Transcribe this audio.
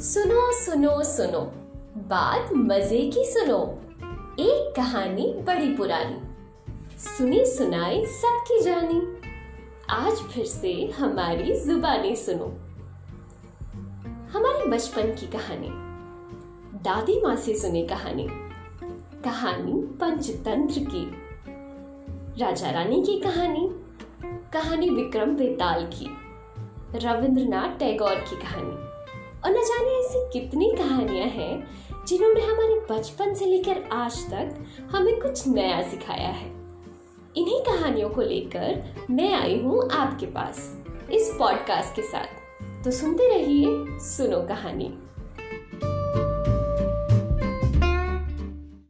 सुनो सुनो सुनो। बात मज़े की सुनो। एक कहानी बड़ी पुरानी। सुनी, सुनाई सबकी जानी। आज फिर से हमारी जुबानी सुनो। हमारे बचपन की कहानी। दादी माँ से सुनी कहानी। कहानी पंचतंत्र की। राजा रानी की कहानी। कहानी विक्रम बेताल की। रविंद्रनाथ टैगोर की कहानी। और न जाने ऐसी कितनी कहानियाँ हैं जिन्होंने हमारे बचपन से लेकर आज तक हमें कुछ नया सिखाया है। इन्हीं कहानियों को लेकर मैं आई हूँ आपके पास, इस पॉडकास्ट के साथ। तो सुनते रहिए सुनो कहानी।